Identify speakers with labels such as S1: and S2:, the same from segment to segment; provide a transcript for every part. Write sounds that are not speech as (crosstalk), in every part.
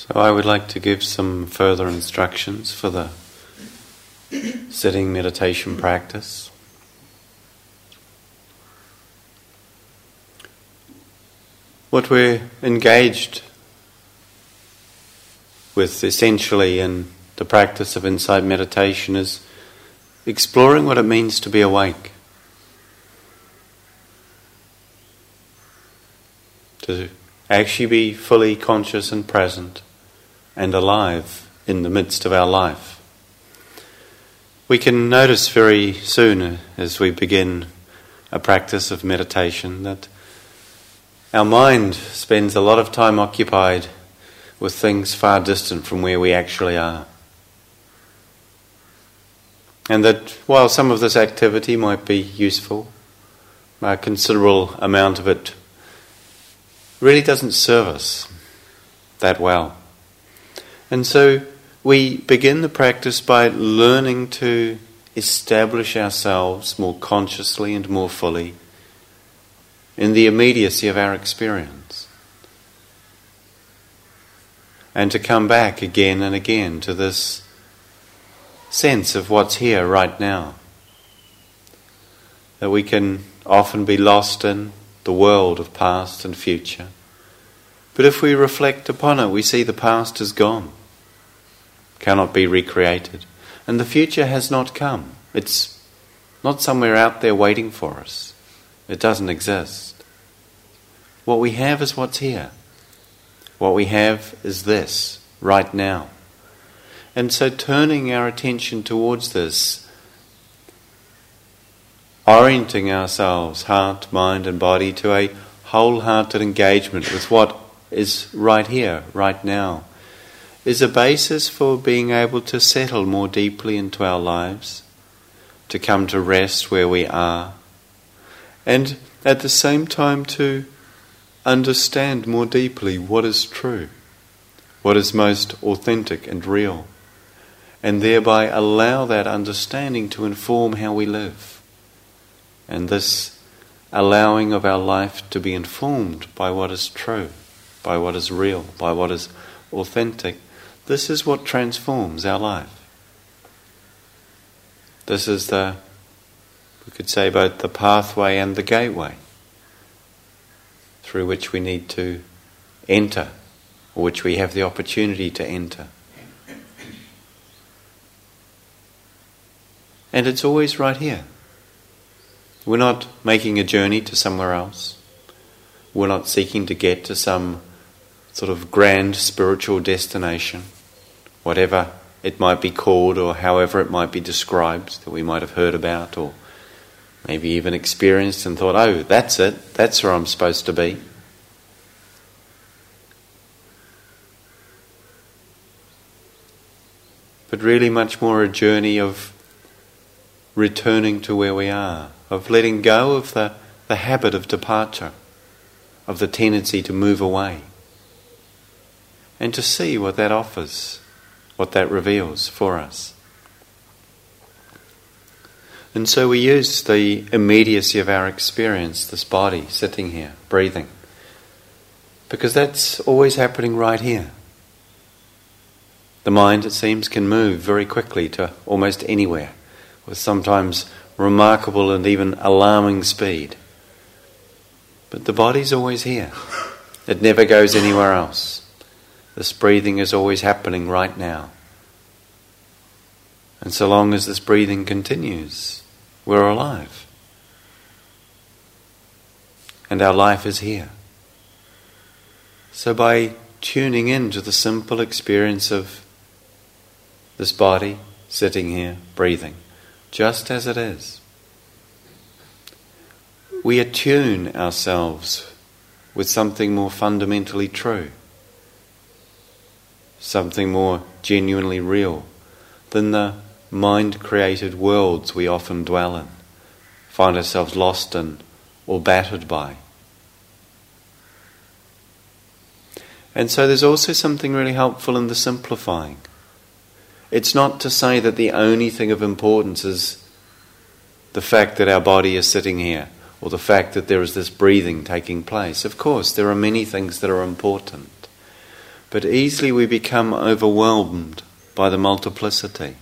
S1: So I would like to give some further instructions for the sitting meditation practice. What we're engaged with essentially in the practice of insight meditation is exploring what it means to be awake. To actually be fully conscious and present and alive in the midst of our life. We can notice very soon as we begin a practice of meditation that our mind spends a lot of time occupied with things far distant from where we actually are. And that while some of this activity might be useful, a considerable amount of it really doesn't serve us that well. And so we begin the practice by learning to establish ourselves more consciously and more fully in the immediacy of our experience. And to come back again and again to this sense of what's here right now. That we can often be lost in the world of past and future. But if we reflect upon it, we see the past is gone cannot be recreated. And the future has not come. It's not somewhere out there waiting for us. It doesn't exist. What we have is what's here. What we have is this, right now. And so turning our attention towards this, orienting ourselves, heart, mind, and body, to a wholehearted engagement with what is right here, right now is a basis for being able to settle more deeply into our lives, to come to rest where we are, and at the same time to understand more deeply what is true, what is most authentic and real, and thereby allow that understanding to inform how we live. And this allowing of our life to be informed by what is true, by what is real, by what is authentic, this is what transforms our life. This is the, we could say, both the pathway and the gateway through which we need to enter, or which we have the opportunity to enter. And it's always right here. We're not making a journey to somewhere else. We're not seeking to get to some sort of grand spiritual destination whatever it might be called or however it might be described that we might have heard about or maybe even experienced and thought, oh, that's it, that's where I'm supposed to be. But really, much more a journey of returning to where we are, of letting go of the, the habit of departure, of the tendency to move away, and to see what that offers what that reveals for us. And so we use the immediacy of our experience, this body sitting here, breathing, because that's always happening right here. The mind, it seems, can move very quickly to almost anywhere, with sometimes remarkable and even alarming speed. But the body's always here, it never goes anywhere else. This breathing is always happening right now. And so long as this breathing continues, we're alive. And our life is here. So by tuning in to the simple experience of this body sitting here, breathing, just as it is, we attune ourselves with something more fundamentally true something more genuinely real than the mind created worlds we often dwell in, find ourselves lost in, or battered by. And so there's also something really helpful in the simplifying. It's not to say that the only thing of importance is the fact that our body is sitting here or the fact that there is this breathing taking place. Of course, there are many things that are important. But easily we become overwhelmed by the multiplicity,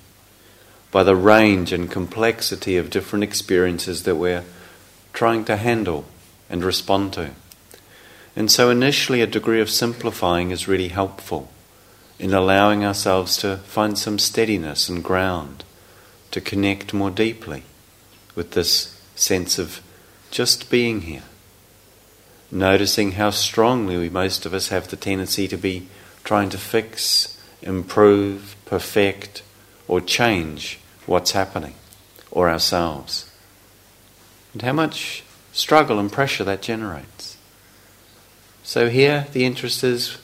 S1: by the range and complexity of different experiences that we're trying to handle and respond to. And so, initially, a degree of simplifying is really helpful in allowing ourselves to find some steadiness and ground, to connect more deeply with this sense of just being here. Noticing how strongly we, most of us, have the tendency to be trying to fix, improve, perfect, or change what's happening or ourselves. And how much struggle and pressure that generates. So, here the interest is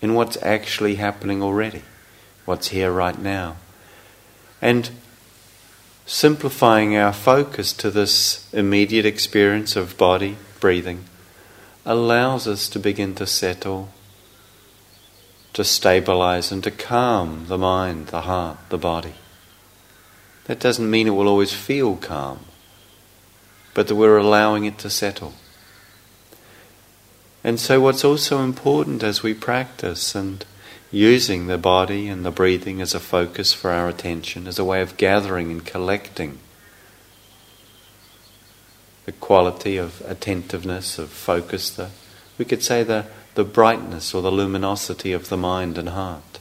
S1: in what's actually happening already, what's here right now. And simplifying our focus to this immediate experience of body, breathing, allows us to begin to settle, to stabilize, and to calm the mind, the heart, the body. That doesn't mean it will always feel calm, but that we're allowing it to settle. And so, what's also important as we practice and using the body and the breathing as a focus for our attention, as a way of gathering and collecting the quality of attentiveness, of focus, the, we could say the, the brightness or the luminosity of the mind and heart,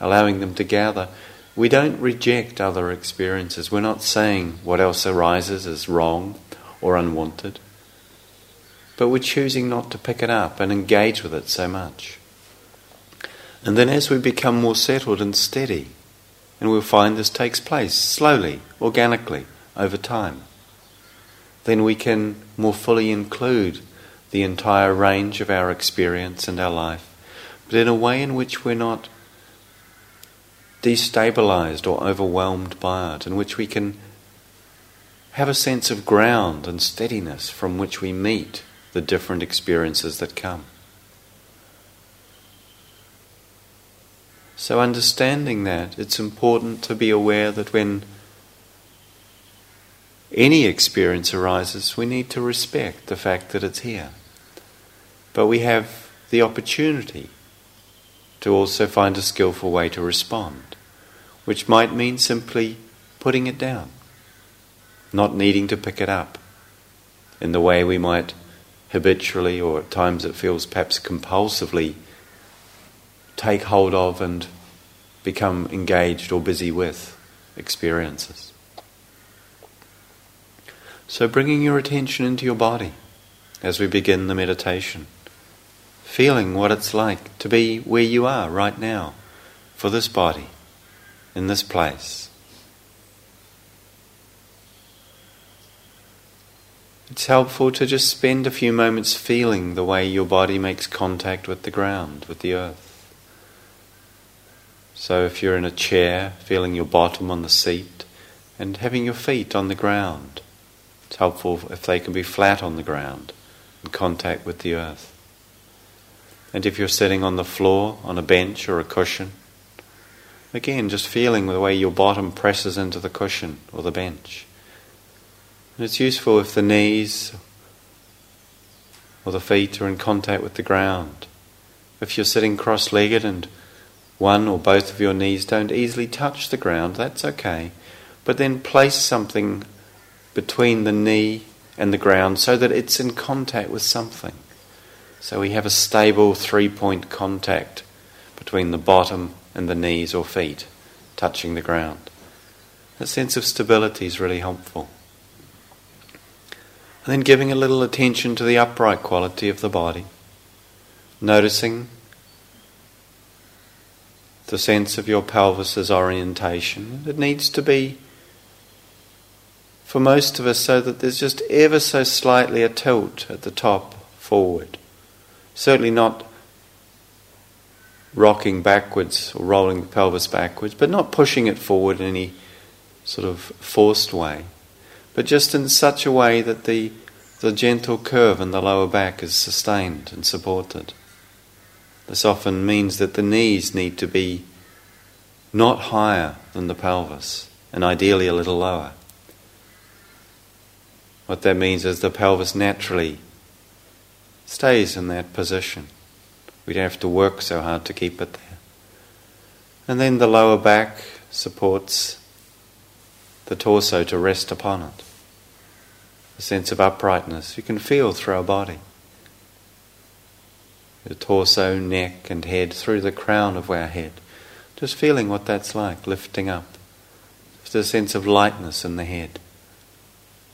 S1: allowing them to gather. We don't reject other experiences. We're not saying what else arises is wrong or unwanted. But we're choosing not to pick it up and engage with it so much. And then as we become more settled and steady, and we'll find this takes place slowly, organically, over time, then we can more fully include the entire range of our experience and our life, but in a way in which we're not destabilized or overwhelmed by it, in which we can have a sense of ground and steadiness from which we meet the different experiences that come. So, understanding that, it's important to be aware that when any experience arises, we need to respect the fact that it's here. But we have the opportunity to also find a skillful way to respond, which might mean simply putting it down not needing to pick it up in the way we might habitually, or at times it feels perhaps compulsively, take hold of and become engaged or busy with experiences. So, bringing your attention into your body as we begin the meditation, feeling what it's like to be where you are right now for this body, in this place. It's helpful to just spend a few moments feeling the way your body makes contact with the ground, with the earth. So, if you're in a chair, feeling your bottom on the seat and having your feet on the ground, it's helpful if they can be flat on the ground, in contact with the earth. And if you're sitting on the floor, on a bench or a cushion, again, just feeling the way your bottom presses into the cushion or the bench. And it's useful if the knees or the feet are in contact with the ground. If you're sitting cross legged and one or both of your knees don't easily touch the ground, that's okay. But then place something between the knee and the ground so that it's in contact with something. So we have a stable three point contact between the bottom and the knees or feet touching the ground. That sense of stability is really helpful. And then giving a little attention to the upright quality of the body, noticing the sense of your pelvis's orientation. It needs to be, for most of us, so that there's just ever so slightly a tilt at the top forward. Certainly not rocking backwards or rolling the pelvis backwards, but not pushing it forward in any sort of forced way but just in such a way that the, the gentle curve in the lower back is sustained and supported. This often means that the knees need to be not higher than the pelvis, and ideally a little lower. What that means is the pelvis naturally stays in that position, We don't have to work so hard to keep it there. And then the lower back supports the torso to rest upon it. A sense of uprightness you can feel through our body. The torso, neck, and head through the crown of our head. Just feeling what that's like, lifting up. Just a sense of lightness in the head.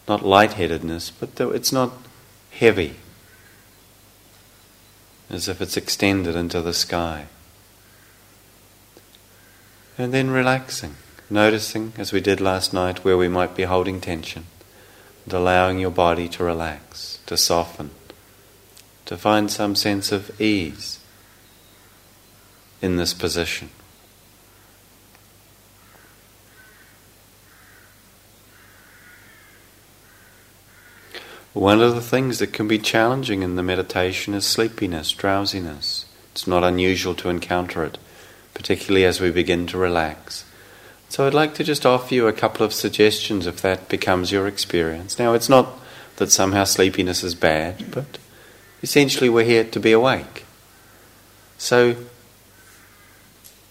S1: Not lightheadedness, but it's not heavy, as if it's extended into the sky. And then relaxing, noticing, as we did last night, where we might be holding tension, and allowing your body to relax, to soften, to find some sense of ease in this position. One of the things that can be challenging in the meditation is sleepiness, drowsiness. It's not unusual to encounter it, particularly as we begin to relax. So I'd like to just offer you a couple of suggestions if that becomes your experience. Now, it's not that somehow sleepiness is bad, but essentially we're here to be awake. So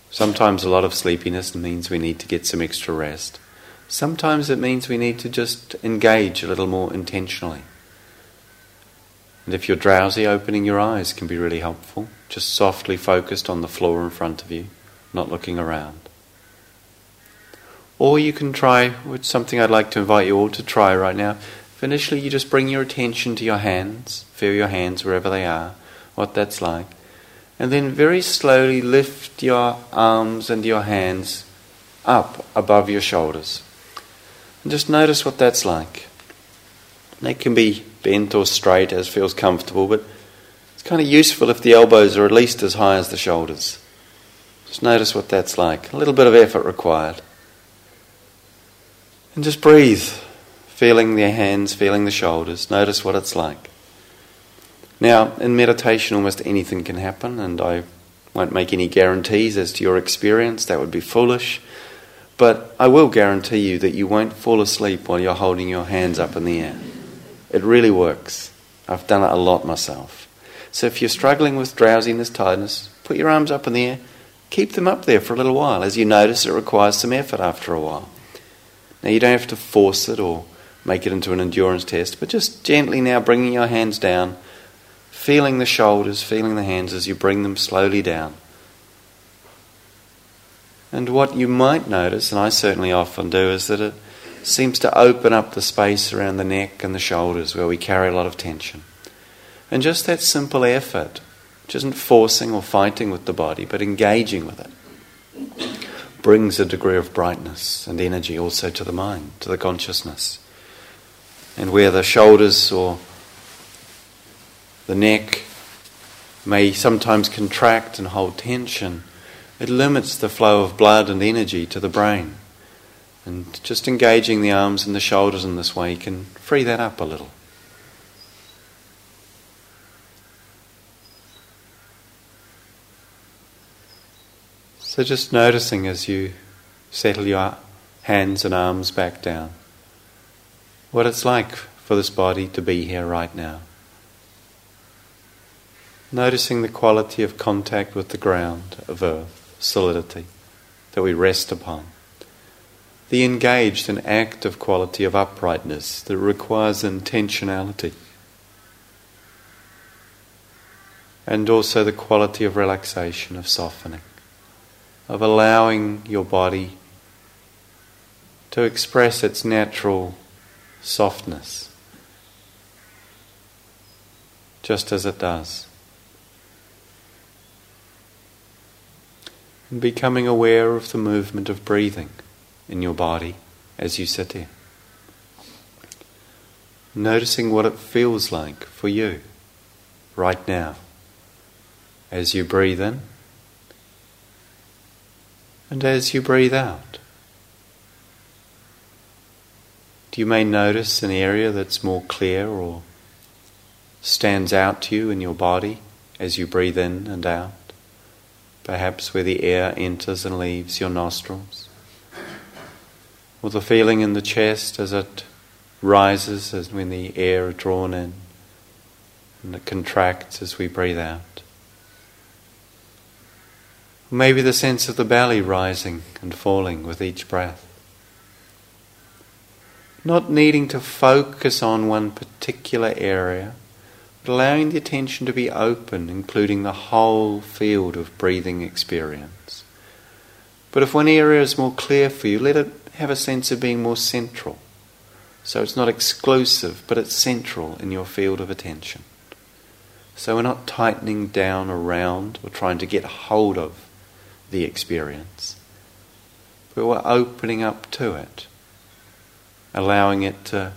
S1: sometimes a lot of sleepiness means we need to get some extra rest. Sometimes it means we need to just engage a little more intentionally. And if you're drowsy, opening your eyes can be really helpful. Just softly focused on the floor in front of you, not looking around. Or you can try, which something I'd like to invite you all to try right now. If initially you just bring your attention to your hands, feel your hands wherever they are, what that's like. And then very slowly lift your arms and your hands up above your shoulders. And just notice what that's like. They can be bent or straight as feels comfortable, but it's kind of useful if the elbows are at least as high as the shoulders. Just notice what that's like. A little bit of effort required. And just breathe, feeling the hands, feeling the shoulders. Notice what it's like. Now, in meditation, almost anything can happen, and I won't make any guarantees as to your experience. That would be foolish. But I will guarantee you that you won't fall asleep while you're holding your hands up in the air. It really works. I've done it a lot myself. So if you're struggling with drowsiness, tiredness, put your arms up in the air. Keep them up there for a little while. As you notice, it requires some effort after a while. Now, you don't have to force it or make it into an endurance test, but just gently now bringing your hands down, feeling the shoulders, feeling the hands as you bring them slowly down. And what you might notice, and I certainly often do, is that it seems to open up the space around the neck and the shoulders where we carry a lot of tension. And just that simple effort, which isn't forcing or fighting with the body, but engaging with it, brings a degree of brightness and energy also to the mind, to the consciousness. And where the shoulders or the neck may sometimes contract and hold tension, it limits the flow of blood and energy to the brain. And just engaging the arms and the shoulders in this way can free that up a little. So just noticing as you settle your hands and arms back down, what it's like for this body to be here right now. Noticing the quality of contact with the ground of earth, solidity that we rest upon the engaged and active quality of uprightness that requires intentionality. And also the quality of relaxation, of softening, of allowing your body to express its natural softness, just as it does. And becoming aware of the movement of breathing in your body as you sit here. Noticing what it feels like for you right now as you breathe in and as you breathe out. You may notice an area that's more clear or stands out to you in your body as you breathe in and out, perhaps where the air enters and leaves your nostrils or the feeling in the chest as it rises as when the air is drawn in and it contracts as we breathe out. Maybe the sense of the belly rising and falling with each breath. Not needing to focus on one particular area, but allowing the attention to be open, including the whole field of breathing experience. But if one area is more clear for you, let it have a sense of being more central. So it's not exclusive, but it's central in your field of attention. So we're not tightening down around or trying to get hold of the experience. But we're opening up to it, allowing it to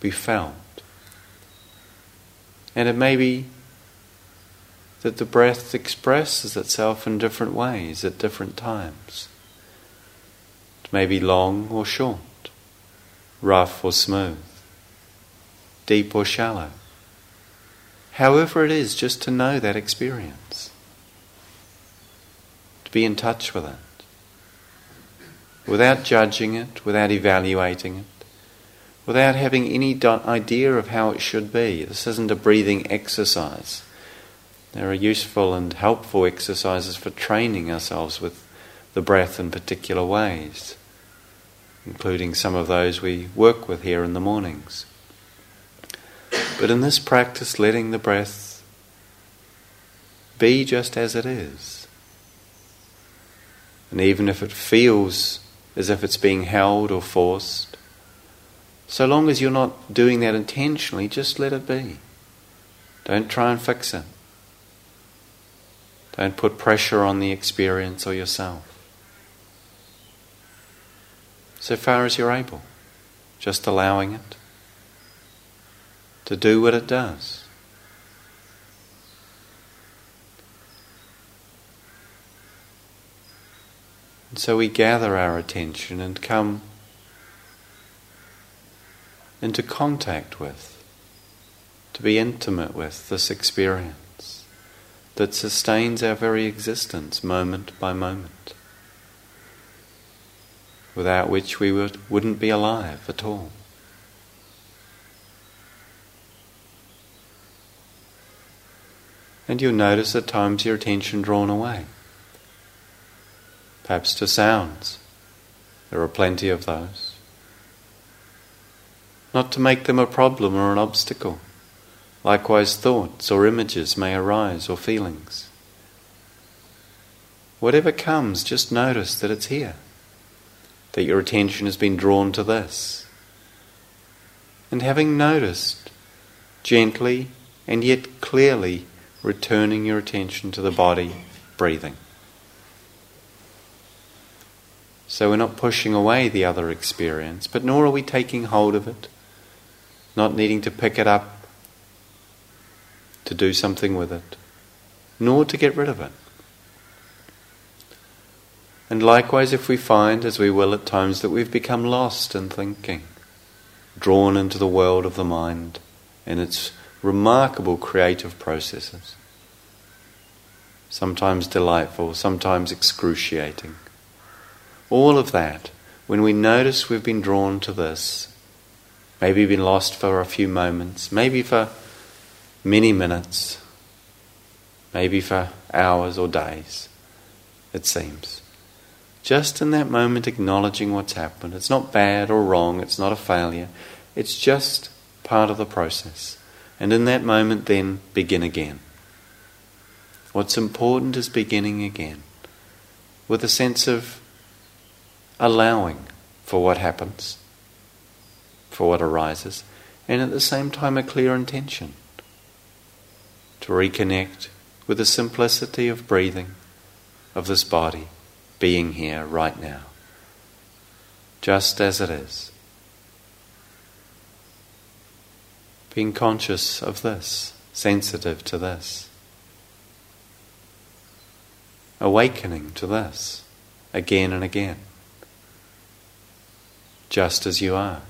S1: be felt. And it may be that the breath expresses itself in different ways at different times. May be long or short, rough or smooth, deep or shallow. However, it is just to know that experience to be in touch with it without judging it, without evaluating it, without having any idea of how it should be. This isn't a breathing exercise. There are useful and helpful exercises for training ourselves with the breath in particular ways, including some of those we work with here in the mornings. But in this practice, letting the breath be just as it is and even if it feels as if it's being held or forced, so long as you're not doing that intentionally, just let it be. Don't try and fix it. Don't put pressure on the experience or yourself. So far as you're able, just allowing it. To do what it does. And so we gather our attention and come into contact with, to be intimate with this experience that sustains our very existence moment by moment, without which we would, wouldn't be alive at all. And you'll notice at times your attention drawn away perhaps to sounds. There are plenty of those. Not to make them a problem or an obstacle. Likewise, thoughts or images may arise or feelings. Whatever comes, just notice that it's here, that your attention has been drawn to this. And having noticed, gently and yet clearly returning your attention to the body, breathing. So we're not pushing away the other experience, but nor are we taking hold of it, not needing to pick it up to do something with it, nor to get rid of it. And likewise, if we find, as we will at times, that we've become lost in thinking, drawn into the world of the mind and its remarkable creative processes, sometimes delightful, sometimes excruciating all of that, when we notice we've been drawn to this, maybe been lost for a few moments, maybe for many minutes, maybe for hours or days, it seems. Just in that moment, acknowledging what's happened. It's not bad or wrong, it's not a failure, it's just part of the process. And in that moment, then begin again. What's important is beginning again with a sense of allowing for what happens, for what arises, and at the same time a clear intention to reconnect with the simplicity of breathing, of this body being here right now, just as it is. Being conscious of this, sensitive to this, awakening to this again and again just as you are.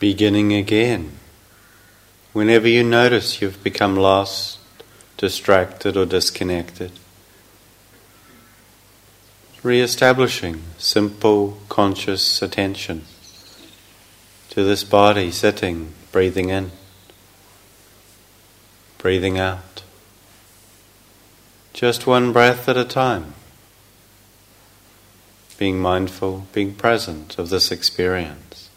S1: Beginning again. Whenever you notice you've become lost, distracted, or disconnected, re establishing simple conscious attention to this body sitting, breathing in, breathing out. Just one breath at a time. Being mindful, being present of this experience.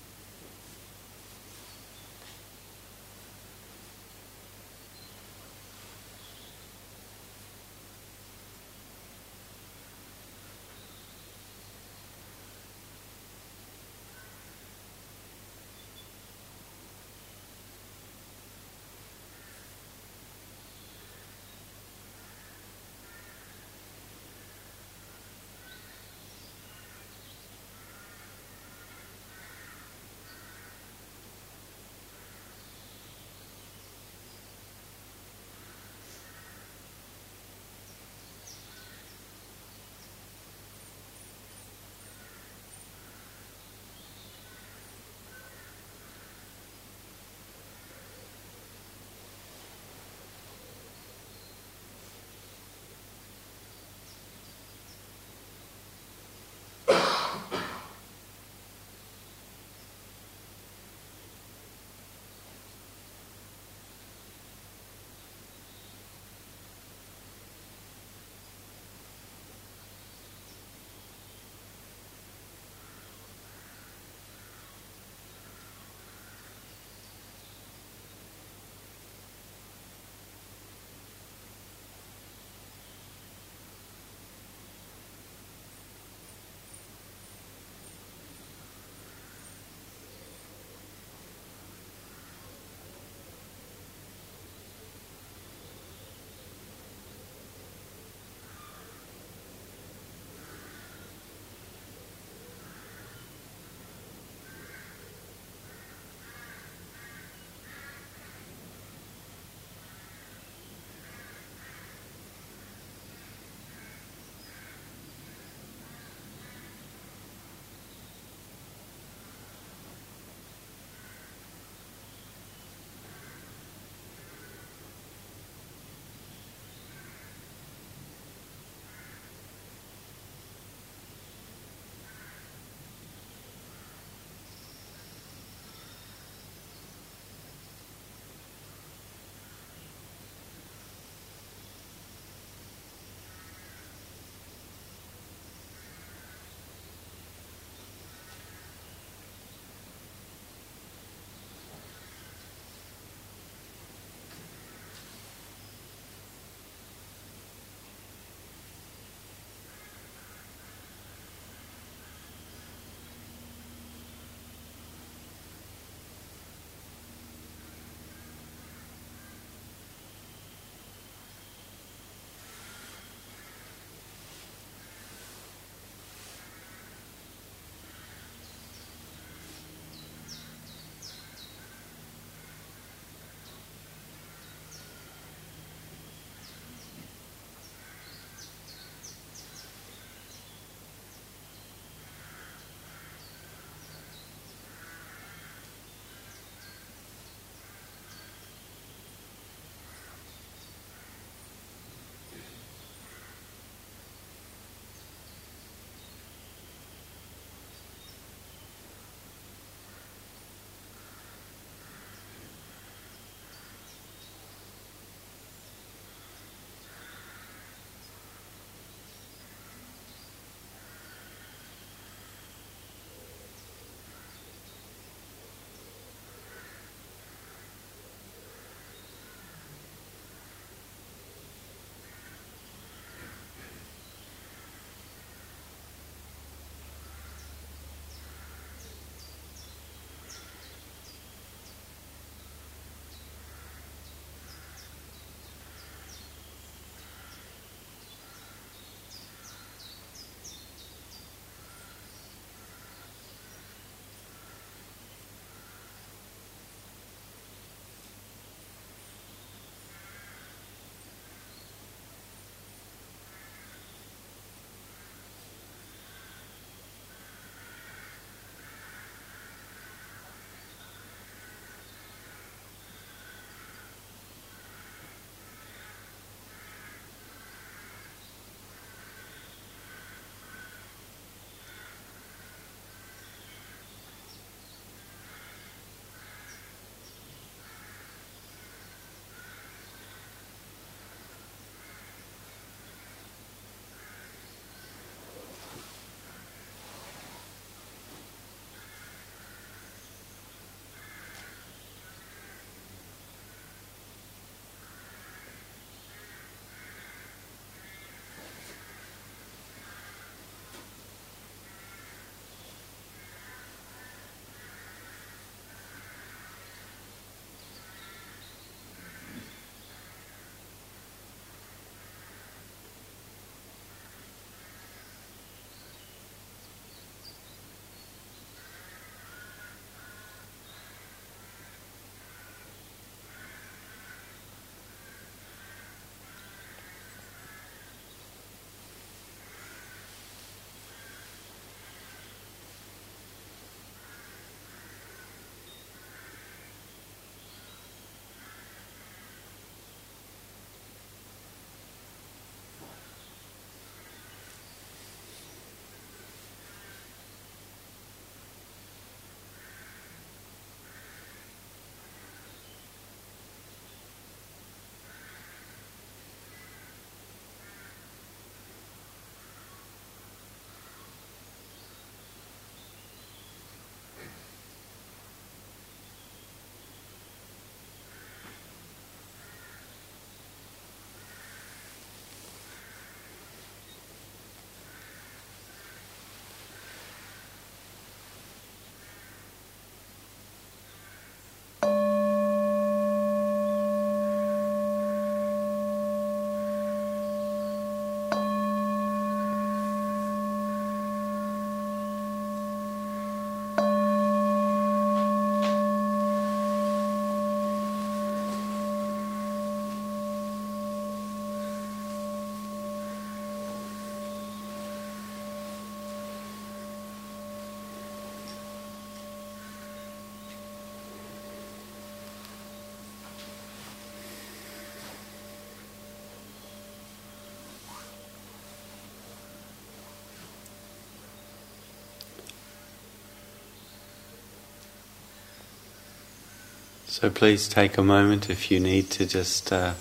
S1: So please take a moment if you need to just uh,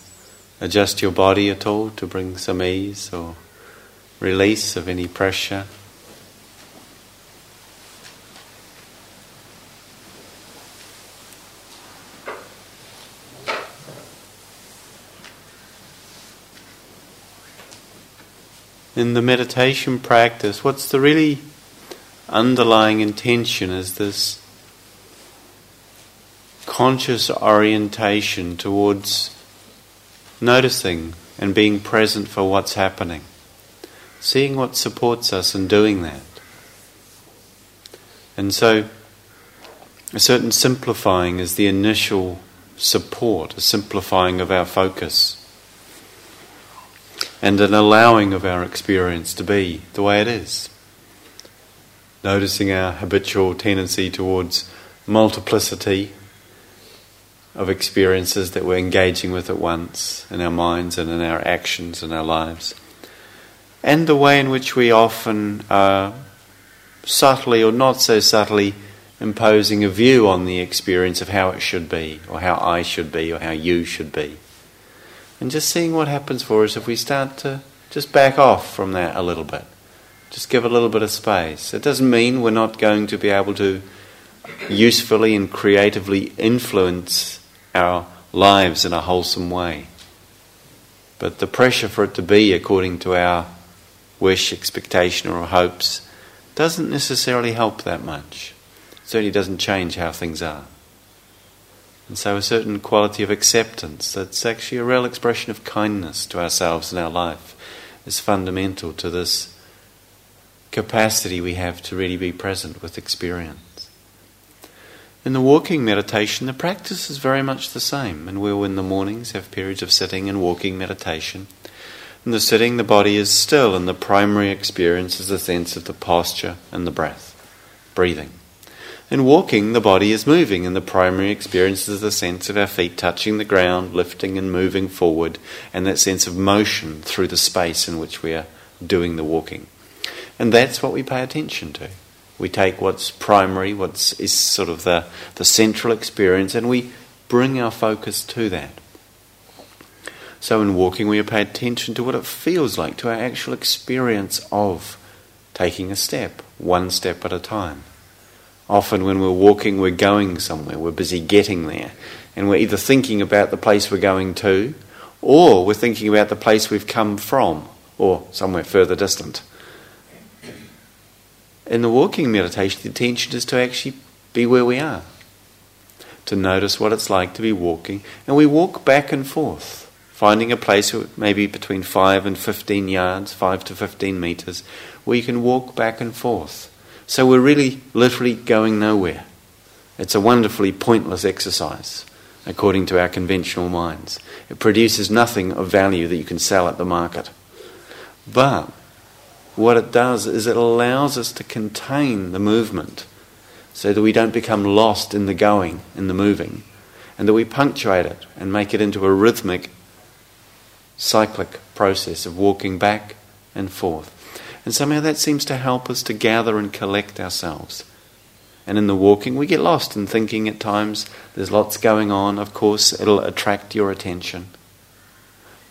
S1: adjust your body at all to bring some ease or release of any pressure. In the meditation practice, what's the really underlying intention is this conscious orientation towards noticing and being present for what's happening, seeing what supports us in doing that. And so, a certain simplifying is the initial support, a simplifying of our focus, and an allowing of our experience to be the way it is. Noticing our habitual tendency towards multiplicity of experiences that we're engaging with at once in our minds and in our actions and our lives. And the way in which we often are subtly or not so subtly imposing a view on the experience of how it should be, or how I should be, or how you should be. And just seeing what happens for us if we start to just back off from that a little bit. Just give a little bit of space. It doesn't mean we're not going to be able to usefully and creatively influence our lives in a wholesome way. But the pressure for it to be according to our wish, expectation, or hopes doesn't necessarily help that much. It certainly doesn't change how things are. And so, a certain quality of acceptance that's actually a real expression of kindness to ourselves and our life is fundamental to this capacity we have to really be present with experience. In the walking meditation, the practice is very much the same, and we'll in the mornings have periods of sitting and walking meditation. In the sitting, the body is still, and the primary experience is the sense of the posture and the breath, breathing. In walking, the body is moving, and the primary experience is the sense of our feet touching the ground, lifting and moving forward, and that sense of motion through the space in which we are doing the walking. And that's what we pay attention to. We take what's primary, what's is sort of the, the central experience, and we bring our focus to that. So in walking, we pay attention to what it feels like, to our actual experience of taking a step, one step at a time. Often, when we're walking, we're going somewhere, we're busy getting there, and we're either thinking about the place we're going to, or we're thinking about the place we've come from, or somewhere further distant in the walking meditation, the intention is to actually be where we are, to notice what it's like to be walking, and we walk back and forth, finding a place maybe between 5 and 15 yards, 5 to 15 meters, where you can walk back and forth. So we're really literally going nowhere. It's a wonderfully pointless exercise, according to our conventional minds. It produces nothing of value that you can sell at the market. But what it does is it allows us to contain the movement so that we don't become lost in the going, in the moving, and that we punctuate it and make it into a rhythmic, cyclic process of walking back and forth. And somehow that seems to help us to gather and collect ourselves. And in the walking, we get lost in thinking at times there's lots going on. Of course, it'll attract your attention.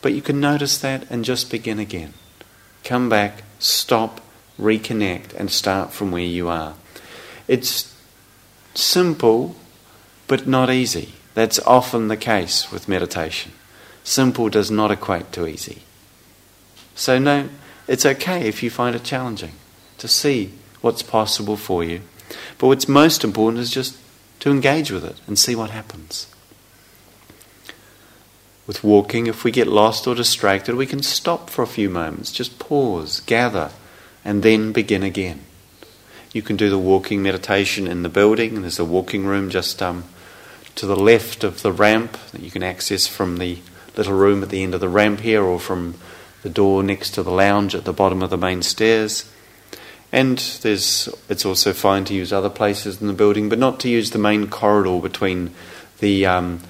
S1: But you can notice that and just begin again. Come back stop, reconnect, and start from where you are. It's simple, but not easy. That's often the case with meditation. Simple does not equate to easy. So, no, it's okay if you find it challenging to see what's possible for you. But what's most important is just to engage with it and see what happens. With walking, if we get lost or distracted, we can stop for a few moments, just pause, gather, and then begin again. You can do the walking meditation in the building, there's a walking room just um, to the left of the ramp that you can access from the little room at the end of the ramp here or from the door next to the lounge at the bottom of the main stairs. And there's, it's also fine to use other places in the building, but not to use the main corridor between the um,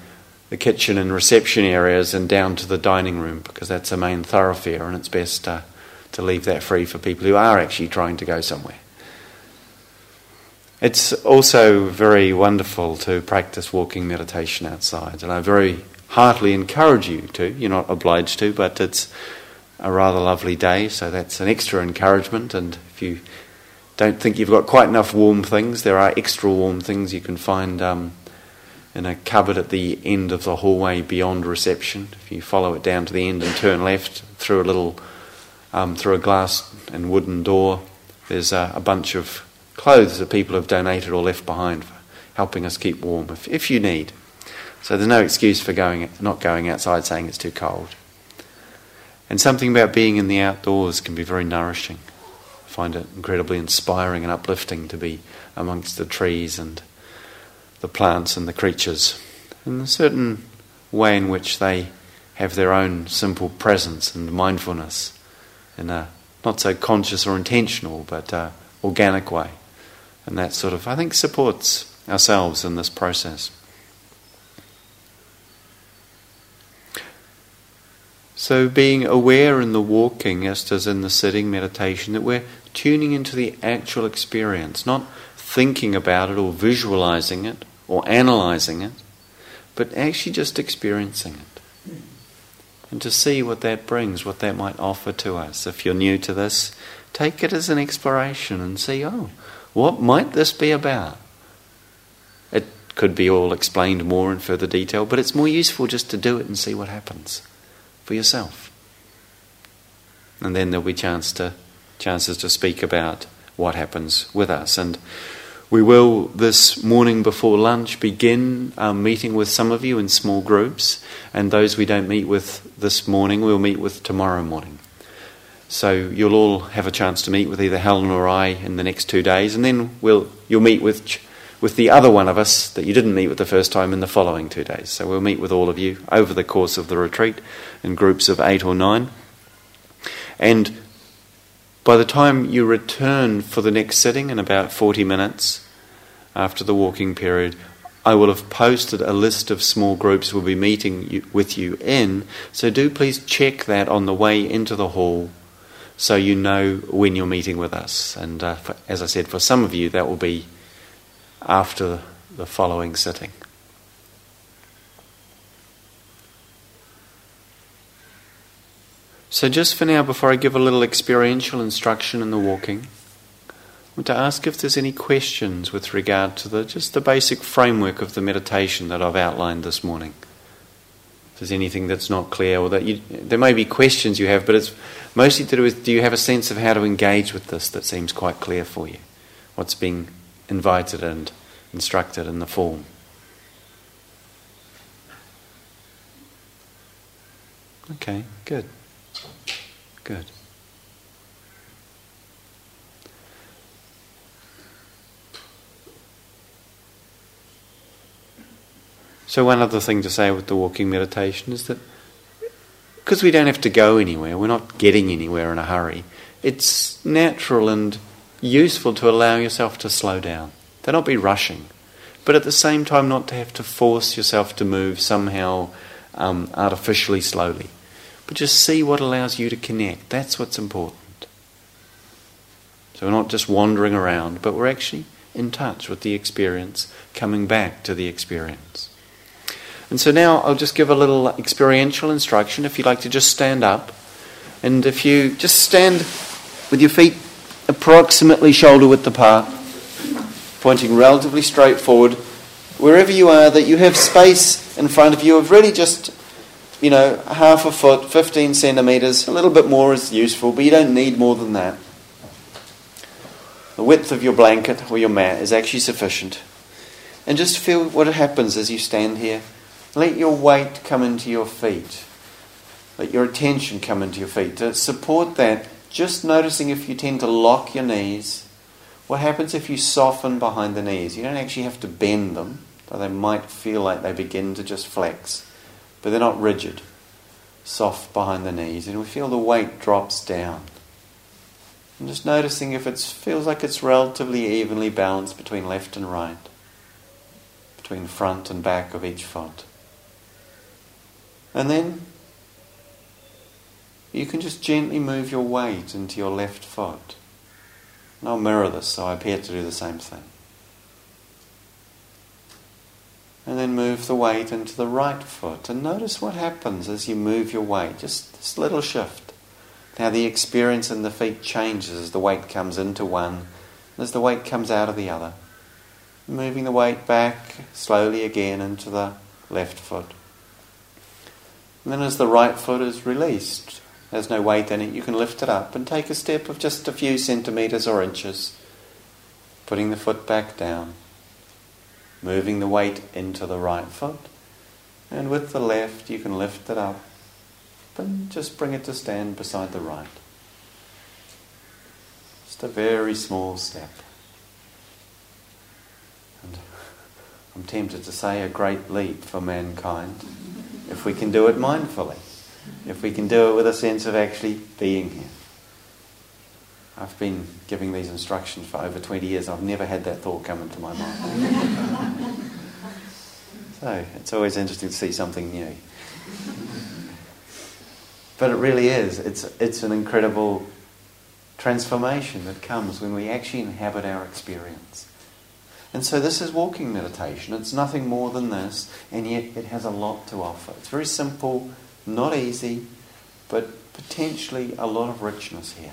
S1: the kitchen and reception areas and down to the dining room because that's a main thoroughfare and it's best uh, to leave that free for people who are actually trying to go somewhere. It's also very wonderful to practice walking meditation outside, and I very heartily encourage you to. You're not obliged to, but it's a rather lovely day, so that's an extra encouragement. And if you don't think you've got quite enough warm things, there are extra warm things you can find um, in a cupboard at the end of the hallway beyond reception. If you follow it down to the end and turn left through a little, um, through a glass and wooden door, there's a, a bunch of clothes that people have donated or left behind for helping us keep warm if, if you need. So there's no excuse for going, not going outside saying it's too cold. And something about being in the outdoors can be very nourishing. I find it incredibly inspiring and uplifting to be amongst the trees and the plants and the creatures. In a certain way in which they have their own simple presence and mindfulness in a not so conscious or intentional, but uh, organic way. And that sort of, I think, supports ourselves in this process. So, being aware in the walking, as does in the sitting meditation, that we're tuning into the actual experience, not thinking about it or visualizing it or analyzing it, but actually just experiencing it. And to see what that brings, what that might offer to us. If you're new to this, take it as an exploration and see, oh, what might this be about? It could be all explained more in further detail, but it's more useful just to do it and see what happens for yourself. And then there'll be chance to, chances to speak about what happens with us. And we will, this morning before lunch, begin um, meeting with some of you in small groups, and those we don't meet with this morning, we'll meet with tomorrow morning. So you'll all have a chance to meet with either Helen or I in the next two days, and then we'll, you'll meet with, with the other one of us that you didn't meet with the first time in the following two days. So we'll meet with all of you over the course of the retreat in groups of eight or nine. And by the time you return for the next sitting in about 40 minutes after the walking period, I will have posted a list of small groups we'll be meeting with you in. So do please check that on the way into the hall so you know when you're meeting with us. And uh, for, as I said, for some of you, that will be after the following sitting. So, just for now, before I give a little experiential instruction in the walking, I want to ask if there's any questions with regard to the, just the basic framework of the meditation that I've outlined this morning If there's anything that's not clear, or that you, there may be questions you have, but it's mostly to do with do you have a sense of how to engage with this that seems quite clear for you? What's being invited and instructed in the form? Okay, good. Good. So, one other thing to say with the walking meditation is that because we don't have to go anywhere, we're not getting anywhere in a hurry, it's natural and useful to allow yourself to slow down, to not be rushing, but at the same time not to have to force yourself to move somehow um, artificially slowly. But just see what allows you to connect. That's what's important. So we're not just wandering around, but we're actually in touch with the experience, coming back to the experience. And so now I'll just give a little experiential instruction. If you'd like to just stand up, and if you just stand with your feet approximately shoulder width apart, pointing relatively straight forward, wherever you are, that you have space in front of you of really just, you know, half a foot, 15 centimetres, a little bit more is useful, but you don't need more than that. The width of your blanket or your mat is actually sufficient. And just feel what happens as you stand here let your weight come into your feet. Let your attention come into your feet. To support that, just noticing if you tend to lock your knees, what happens if you soften behind the knees? You don't actually have to bend them, though they might feel like they begin to just flex, but they're not rigid. Soft behind the knees, and we feel the weight drops down. And just noticing if it feels like it's relatively evenly balanced between left and right, between front and back of each foot. And then you can just gently move your weight into your left foot. And I'll mirror this so I appear to do the same thing. And then move the weight into the right foot. And notice what happens as you move your weight. Just this little shift. Now the experience in the feet changes as the weight comes into one, as the weight comes out of the other. Moving the weight back slowly again into the left foot. And then as the right foot is released, there's no weight in it, you can lift it up and take a step of just a few centimetres or inches, putting the foot back down moving the weight into the right foot. And with the left, you can lift it up and just bring it to stand beside the right. Just a very small step. And (laughs) I'm tempted to say a great leap for mankind if we can do it mindfully, if we can do it with a sense of actually being here. I've been giving these instructions for over 20 years. I've never had that thought come into my mind. (laughs) so it's always interesting to see something new. But it really is. It's, it's an incredible transformation that comes when we actually inhabit our experience. And so this is walking meditation. It's nothing more than this, and yet it has a lot to offer. It's very simple, not easy, but potentially a lot of richness here.